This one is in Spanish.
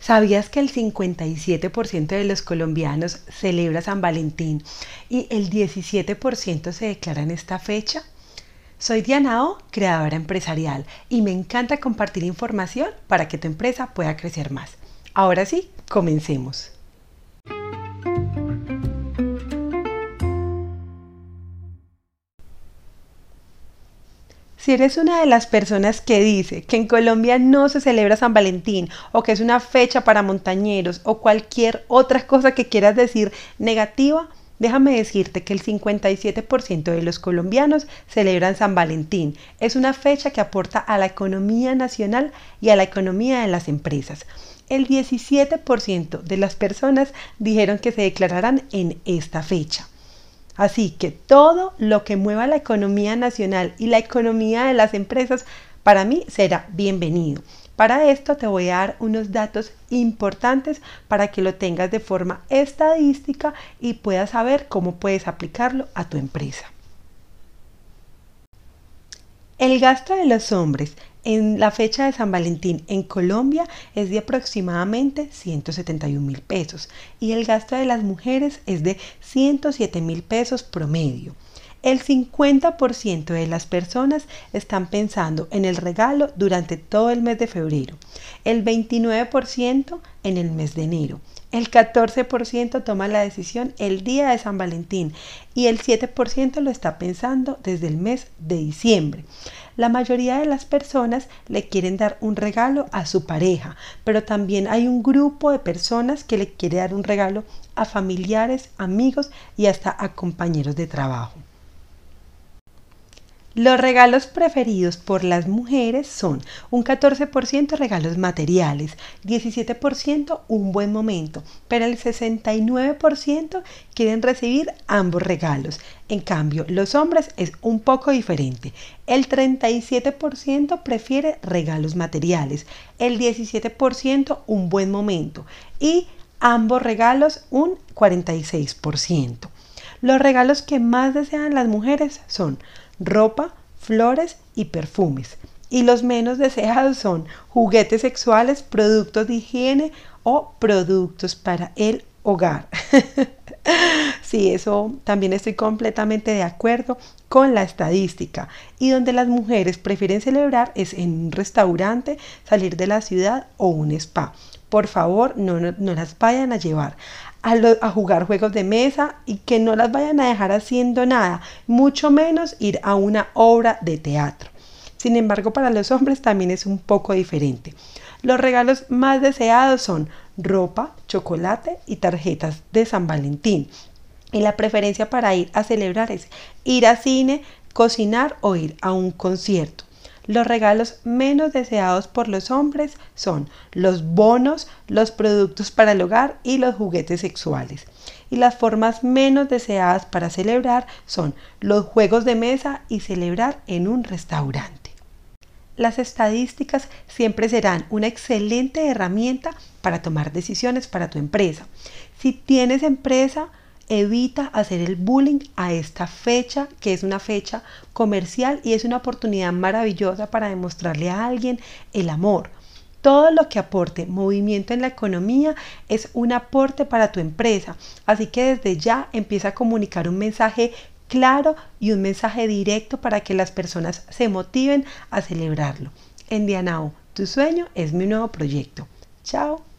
¿Sabías que el 57% de los colombianos celebra San Valentín y el 17% se declara en esta fecha? Soy Diana O, creadora empresarial, y me encanta compartir información para que tu empresa pueda crecer más. Ahora sí, comencemos. Si eres una de las personas que dice que en Colombia no se celebra San Valentín o que es una fecha para montañeros o cualquier otra cosa que quieras decir negativa, déjame decirte que el 57% de los colombianos celebran San Valentín. Es una fecha que aporta a la economía nacional y a la economía de las empresas. El 17% de las personas dijeron que se declararán en esta fecha. Así que todo lo que mueva la economía nacional y la economía de las empresas para mí será bienvenido. Para esto te voy a dar unos datos importantes para que lo tengas de forma estadística y puedas saber cómo puedes aplicarlo a tu empresa. El gasto de los hombres en la fecha de San Valentín en Colombia es de aproximadamente 171 mil pesos y el gasto de las mujeres es de 107 mil pesos promedio. El 50% de las personas están pensando en el regalo durante todo el mes de febrero, el 29% en el mes de enero, el 14% toma la decisión el día de San Valentín y el 7% lo está pensando desde el mes de diciembre. La mayoría de las personas le quieren dar un regalo a su pareja, pero también hay un grupo de personas que le quiere dar un regalo a familiares, amigos y hasta a compañeros de trabajo. Los regalos preferidos por las mujeres son un 14% regalos materiales, 17% un buen momento, pero el 69% quieren recibir ambos regalos. En cambio, los hombres es un poco diferente. El 37% prefiere regalos materiales, el 17% un buen momento y ambos regalos un 46%. Los regalos que más desean las mujeres son ropa, flores y perfumes. Y los menos deseados son juguetes sexuales, productos de higiene o productos para el hogar. sí, eso también estoy completamente de acuerdo con la estadística. Y donde las mujeres prefieren celebrar es en un restaurante, salir de la ciudad o un spa. Por favor, no, no las vayan a llevar a, jugar juegos de mesa y que no las vayan a dejar haciendo nada, mucho menos ir a una obra de teatro. Sin embargo, para los hombres también es un poco diferente. Los regalos más deseados son ropa, chocolate y tarjetas de San Valentín. Y la preferencia para ir a celebrar es ir a cine, cocinar o ir a un concierto. Los regalos menos deseados por los hombres son los bonos, los productos para el hogar y los juguetes sexuales. Y las formas menos deseadas para celebrar son los juegos de mesa y celebrar en un restaurante. Las estadísticas siempre serán una excelente herramienta para tomar decisiones para tu empresa. Si tienes empresa, evita hacer el bullying a esta fecha, que es una fecha comercial y es una oportunidad maravillosa para demostrarle a alguien el amor. Todo lo que aporte movimiento en la economía es un aporte para tu empresa. Así que desde ya empieza a comunicar un mensaje claro y un mensaje directo para que las personas se motiven a celebrarlo. En Dianao, tu sueño es mi nuevo proyecto. Chao.